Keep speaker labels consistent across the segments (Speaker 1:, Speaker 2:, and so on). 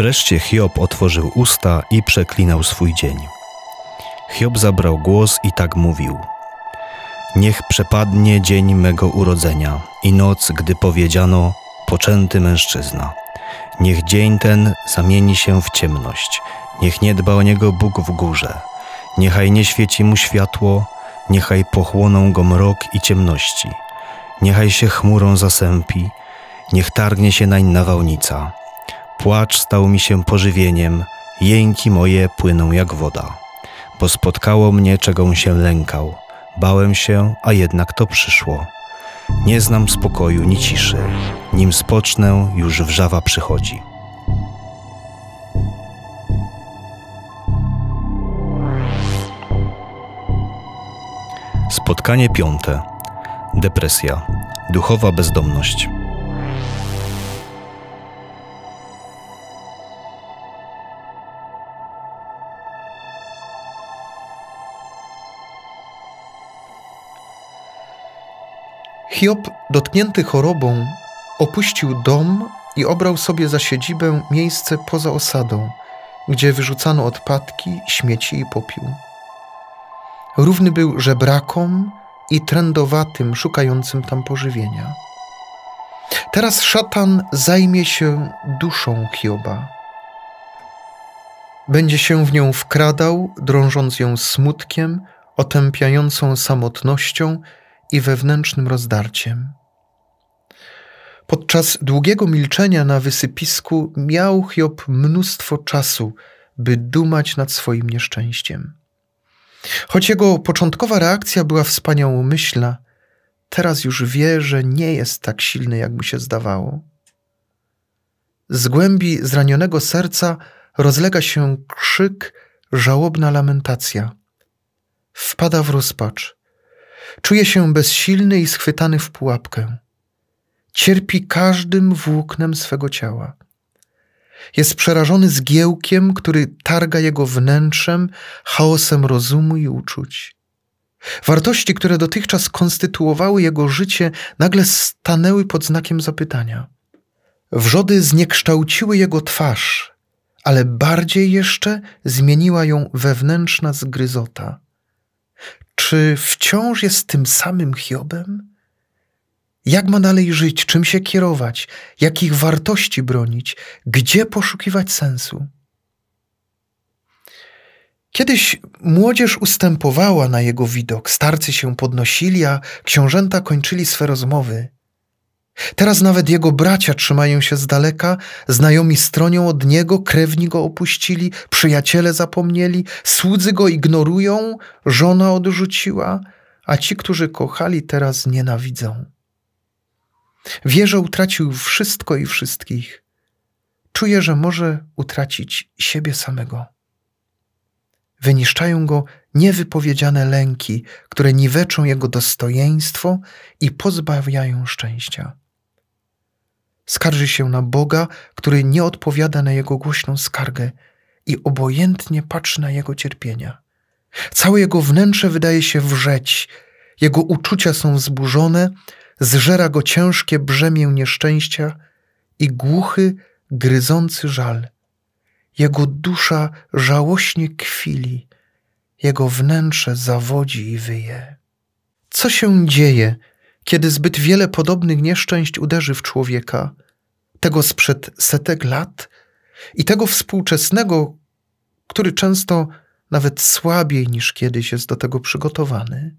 Speaker 1: Wreszcie Hiob otworzył usta i przeklinał swój dzień. Hiob zabrał głos i tak mówił: Niech przepadnie dzień mego urodzenia i noc, gdy powiedziano: Poczęty mężczyzna. Niech dzień ten zamieni się w ciemność, niech nie dba o niego Bóg w górze, niechaj nie świeci mu światło, niechaj pochłoną go mrok i ciemności, niechaj się chmurą zasępi, niech targnie się nań nawałnica. Płacz stał mi się pożywieniem, jęki moje płyną jak woda, bo spotkało mnie, czego się lękał. Bałem się, a jednak to przyszło. Nie znam spokoju ni ciszy, nim spocznę, już wrzawa przychodzi. Spotkanie piąte. Depresja. Duchowa bezdomność.
Speaker 2: Hiob, dotknięty chorobą, opuścił dom i obrał sobie za siedzibę miejsce poza osadą, gdzie wyrzucano odpadki, śmieci i popiół. Równy był żebrakom i trędowatym, szukającym tam pożywienia. Teraz szatan zajmie się duszą Hioba. Będzie się w nią wkradał, drążąc ją smutkiem, otępiającą samotnością i wewnętrznym rozdarciem. Podczas długiego milczenia na wysypisku miał Hiob mnóstwo czasu, by dumać nad swoim nieszczęściem. Choć jego początkowa reakcja była wspaniałomyślna, teraz już wie, że nie jest tak silny, jak mu się zdawało. Z głębi zranionego serca rozlega się krzyk, żałobna lamentacja. Wpada w rozpacz. Czuje się bezsilny i schwytany w pułapkę. Cierpi każdym włóknem swego ciała. Jest przerażony zgiełkiem, który targa jego wnętrzem, chaosem rozumu i uczuć. Wartości, które dotychczas konstytuowały jego życie, nagle stanęły pod znakiem zapytania. Wrzody zniekształciły jego twarz, ale bardziej jeszcze zmieniła ją wewnętrzna zgryzota. Czy wciąż jest tym samym Hiobem? Jak ma dalej żyć, czym się kierować, jakich wartości bronić, gdzie poszukiwać sensu? Kiedyś młodzież ustępowała na jego widok, starcy się podnosili, a książęta kończyli swe rozmowy. Teraz nawet jego bracia trzymają się z daleka, znajomi stronią od niego, krewni go opuścili, przyjaciele zapomnieli, słudzy go ignorują, żona odrzuciła, a ci, którzy kochali, teraz nienawidzą. Wie, że utracił wszystko i wszystkich. Czuje, że może utracić siebie samego. Wyniszczają go niewypowiedziane lęki, które niweczą jego dostojeństwo i pozbawiają szczęścia. Skarży się na Boga, który nie odpowiada na jego głośną skargę i obojętnie patrzy na jego cierpienia. Całe jego wnętrze wydaje się wrzeć, jego uczucia są wzburzone, zżera go ciężkie brzemię nieszczęścia i głuchy, gryzący żal. Jego dusza żałośnie kwili, jego wnętrze zawodzi i wyje. Co się dzieje, kiedy zbyt wiele podobnych nieszczęść uderzy w człowieka, tego sprzed setek lat i tego współczesnego, który często nawet słabiej niż kiedyś jest do tego przygotowany?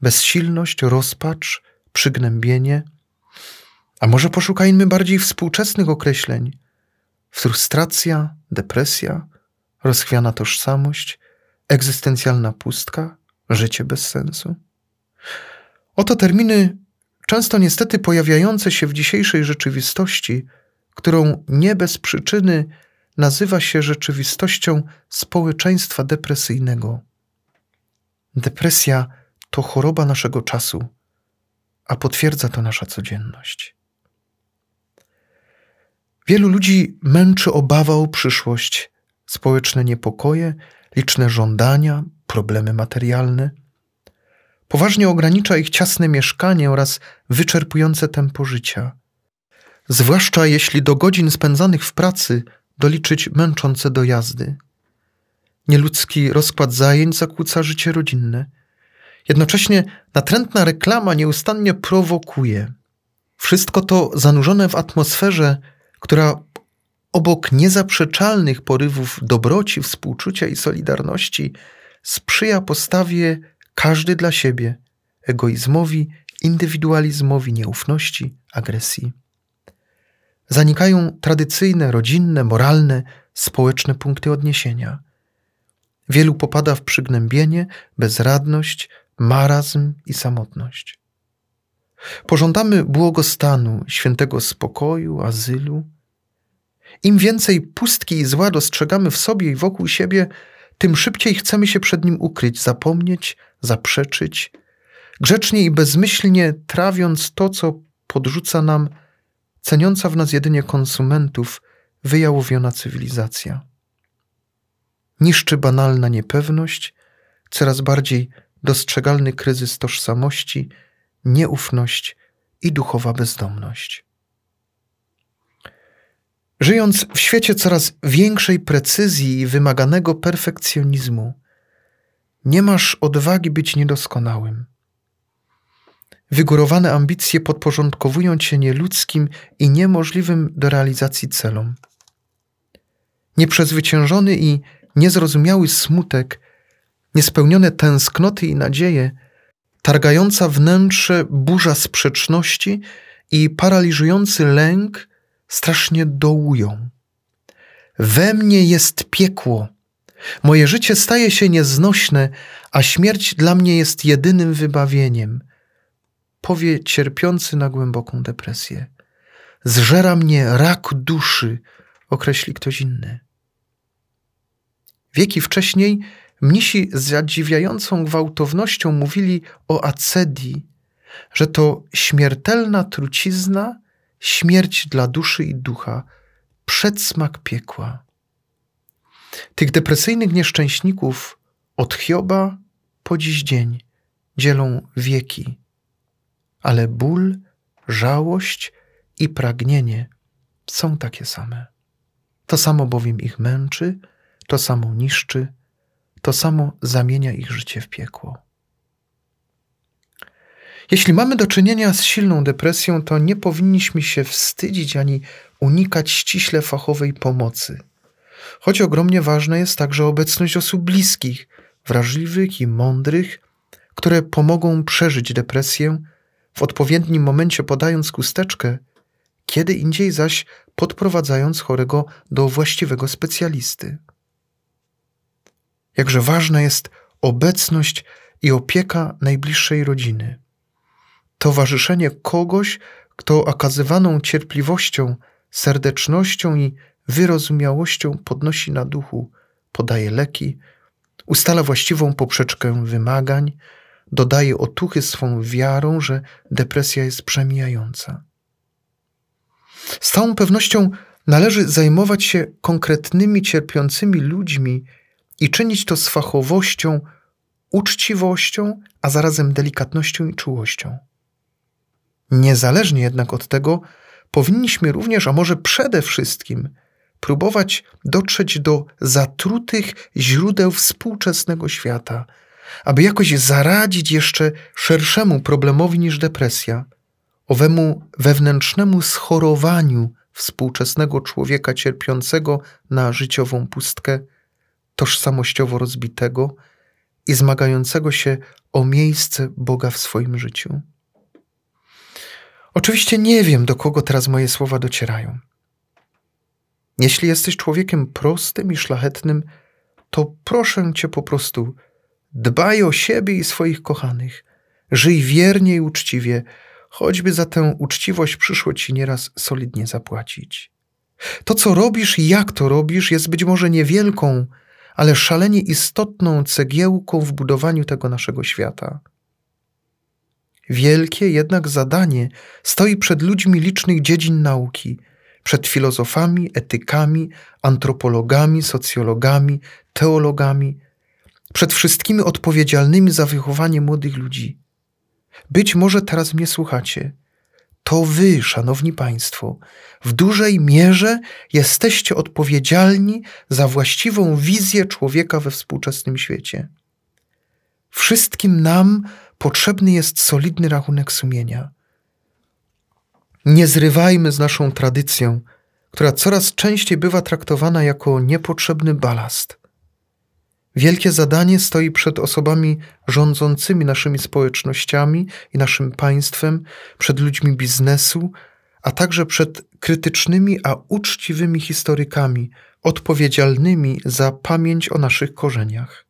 Speaker 2: bezsilność, rozpacz, przygnębienie. A może poszukajmy bardziej współczesnych określeń: frustracja, depresja, rozchwiana tożsamość, egzystencjalna pustka, życie bez sensu. Oto terminy, często niestety pojawiające się w dzisiejszej rzeczywistości, którą nie bez przyczyny nazywa się rzeczywistością społeczeństwa depresyjnego. Depresja to choroba naszego czasu, a potwierdza to nasza codzienność. Wielu ludzi męczy obawa o przyszłość, społeczne niepokoje, liczne żądania, problemy materialne. Poważnie ogranicza ich ciasne mieszkanie oraz wyczerpujące tempo życia. zwłaszcza jeśli do godzin spędzanych w pracy doliczyć męczące dojazdy. Nieludzki rozkład zajęć zakłóca życie rodzinne. Jednocześnie natrętna reklama nieustannie prowokuje. Wszystko to zanurzone w atmosferze, która obok niezaprzeczalnych porywów dobroci, współczucia i solidarności sprzyja postawie każdy dla siebie, egoizmowi, indywidualizmowi, nieufności, agresji. Zanikają tradycyjne, rodzinne, moralne, społeczne punkty odniesienia. Wielu popada w przygnębienie, bezradność, marazm i samotność. Pożądamy błogostanu, świętego spokoju, azylu. Im więcej pustki i zła dostrzegamy w sobie i wokół siebie, tym szybciej chcemy się przed nim ukryć, zapomnieć, zaprzeczyć, grzecznie i bezmyślnie trawiąc to, co podrzuca nam ceniąca w nas jedynie konsumentów wyjałowiona cywilizacja. Niszczy banalna niepewność, coraz bardziej dostrzegalny kryzys tożsamości, nieufność i duchowa bezdomność. Żyjąc w świecie coraz większej precyzji i wymaganego perfekcjonizmu, nie masz odwagi być niedoskonałym. Wygórowane ambicje podporządkowują cię nieludzkim i niemożliwym do realizacji celom. Nieprzezwyciężony i niezrozumiały smutek, niespełnione tęsknoty i nadzieje, targająca wnętrze burza sprzeczności i paraliżujący lęk strasznie dołują. We mnie jest piekło. Moje życie staje się nieznośne, a śmierć dla mnie jest jedynym wybawieniem. Powie cierpiący na głęboką depresję. Zżera mnie rak duszy, określi ktoś inny. Wieki wcześniej mnisi z zadziwiającą gwałtownością mówili o acedii, że to śmiertelna trucizna, śmierć dla duszy i ducha, przedsmak piekła. Tych depresyjnych nieszczęśników od Hioba po dziś dzień dzielą wieki, ale ból, żałość i pragnienie są takie same. To samo bowiem ich męczy, to samo niszczy, to samo zamienia ich życie w piekło. Jeśli mamy do czynienia z silną depresją, to nie powinniśmy się wstydzić ani unikać ściśle fachowej pomocy. Choć ogromnie ważna jest także obecność osób bliskich, wrażliwych i mądrych, które pomogą przeżyć depresję, w odpowiednim momencie podając chusteczkę, kiedy indziej zaś podprowadzając chorego do właściwego specjalisty. Jakże ważna jest obecność i opieka najbliższej rodziny. Towarzyszenie kogoś, kto okazywaną cierpliwością, serdecznością i wyrozumiałością podnosi na duchu, podaje leki, ustala właściwą poprzeczkę wymagań, dodaje otuchy swą wiarą, że depresja jest przemijająca. Z całą pewnością należy zajmować się konkretnymi cierpiącymi ludźmi i czynić to z fachowością, uczciwością, a zarazem delikatnością i czułością. Niezależnie jednak od tego, powinniśmy również, a może przede wszystkim, próbować dotrzeć do zatrutych źródeł współczesnego świata, aby jakoś zaradzić jeszcze szerszemu problemowi niż depresja, owemu wewnętrznemu schorowaniu współczesnego człowieka cierpiącego na życiową pustkę, tożsamościowo rozbitego i zmagającego się o miejsce Boga w swoim życiu. Oczywiście nie wiem, do kogo teraz moje słowa docierają. Jeśli jesteś człowiekiem prostym i szlachetnym, to proszę cię po prostu, dbaj o siebie i swoich kochanych. Żyj wiernie i uczciwie, choćby za tę uczciwość przyszło ci nieraz solidnie zapłacić. To, co robisz i jak to robisz, jest być może niewielką, ale szalenie istotną cegiełką w budowaniu tego naszego świata. Wielkie jednak zadanie stoi przed ludźmi licznych dziedzin nauki, przed filozofami, etykami, antropologami, socjologami, teologami, przed wszystkimi odpowiedzialnymi za wychowanie młodych ludzi. Być może teraz mnie słuchacie. to wy, szanowni państwo, w dużej mierze jesteście odpowiedzialni za właściwą wizję człowieka we współczesnym świecie. Wszystkim nam potrzebny jest solidny rachunek sumienia. Nie zrywajmy z naszą tradycją, która coraz częściej bywa traktowana jako niepotrzebny balast. Wielkie zadanie stoi przed osobami rządzącymi naszymi społecznościami i naszym państwem, przed ludźmi biznesu, a także przed krytycznymi, a uczciwymi historykami, odpowiedzialnymi za pamięć o naszych korzeniach.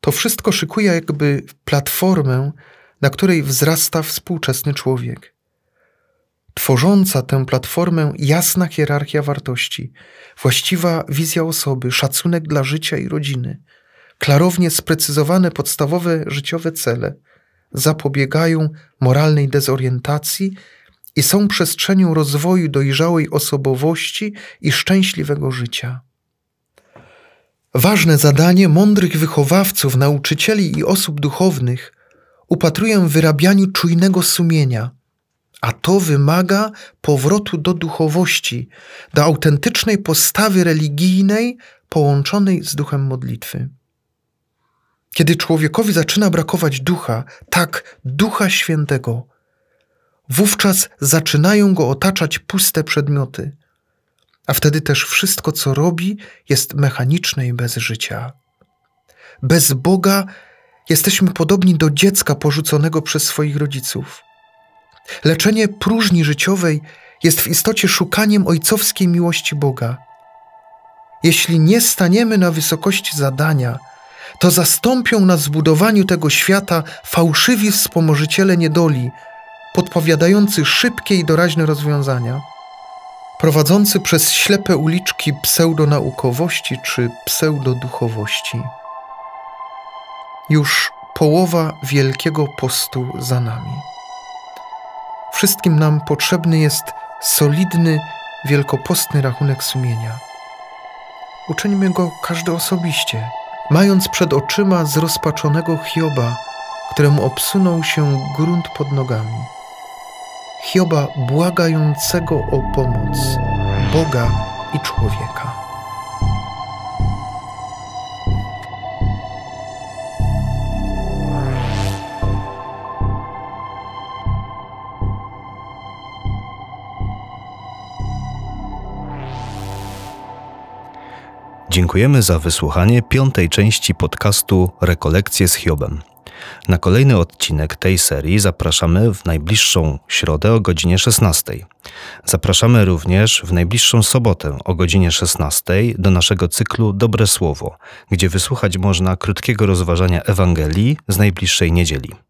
Speaker 2: To wszystko szykuje jakby platformę, na której wzrasta współczesny człowiek. Tworząca tę platformę jasna hierarchia wartości, właściwa wizja osoby, szacunek dla życia i rodziny, klarownie sprecyzowane podstawowe życiowe cele zapobiegają moralnej dezorientacji i są przestrzenią rozwoju dojrzałej osobowości i szczęśliwego życia. Ważne zadanie mądrych wychowawców, nauczycieli i osób duchownych upatruję w wyrabianiu czujnego sumienia, a to wymaga powrotu do duchowości, do autentycznej postawy religijnej połączonej z duchem modlitwy. Kiedy człowiekowi zaczyna brakować ducha, tak, ducha świętego, wówczas zaczynają go otaczać puste przedmioty – a wtedy też wszystko, co robi, jest mechaniczne i bez życia. Bez Boga jesteśmy podobni do dziecka porzuconego przez swoich rodziców. Leczenie próżni życiowej jest w istocie szukaniem ojcowskiej miłości Boga. Jeśli nie staniemy na wysokości zadania, to zastąpią nas w budowaniu tego świata fałszywi wspomożyciele niedoli, podpowiadający szybkie i doraźne rozwiązania prowadzący przez ślepe uliczki pseudonaukowości czy pseudoduchowości. Już połowa Wielkiego Postu za nami. Wszystkim nam potrzebny jest solidny, wielkopostny rachunek sumienia. Uczyńmy go każdy osobiście, mając przed oczyma zrozpaczonego Hioba, któremu obsunął się grunt pod nogami. Hioba błagającego o pomoc Boga i człowieka.
Speaker 1: Dziękujemy za wysłuchanie piątej części podcastu Rekolekcje z Hiobem. Na kolejny odcinek tej serii zapraszamy w najbliższą środę o godzinie 16. Zapraszamy również w najbliższą sobotę o godzinie 16 do naszego cyklu Dobre Słowo, gdzie wysłuchać można krótkiego rozważania Ewangelii z najbliższej niedzieli.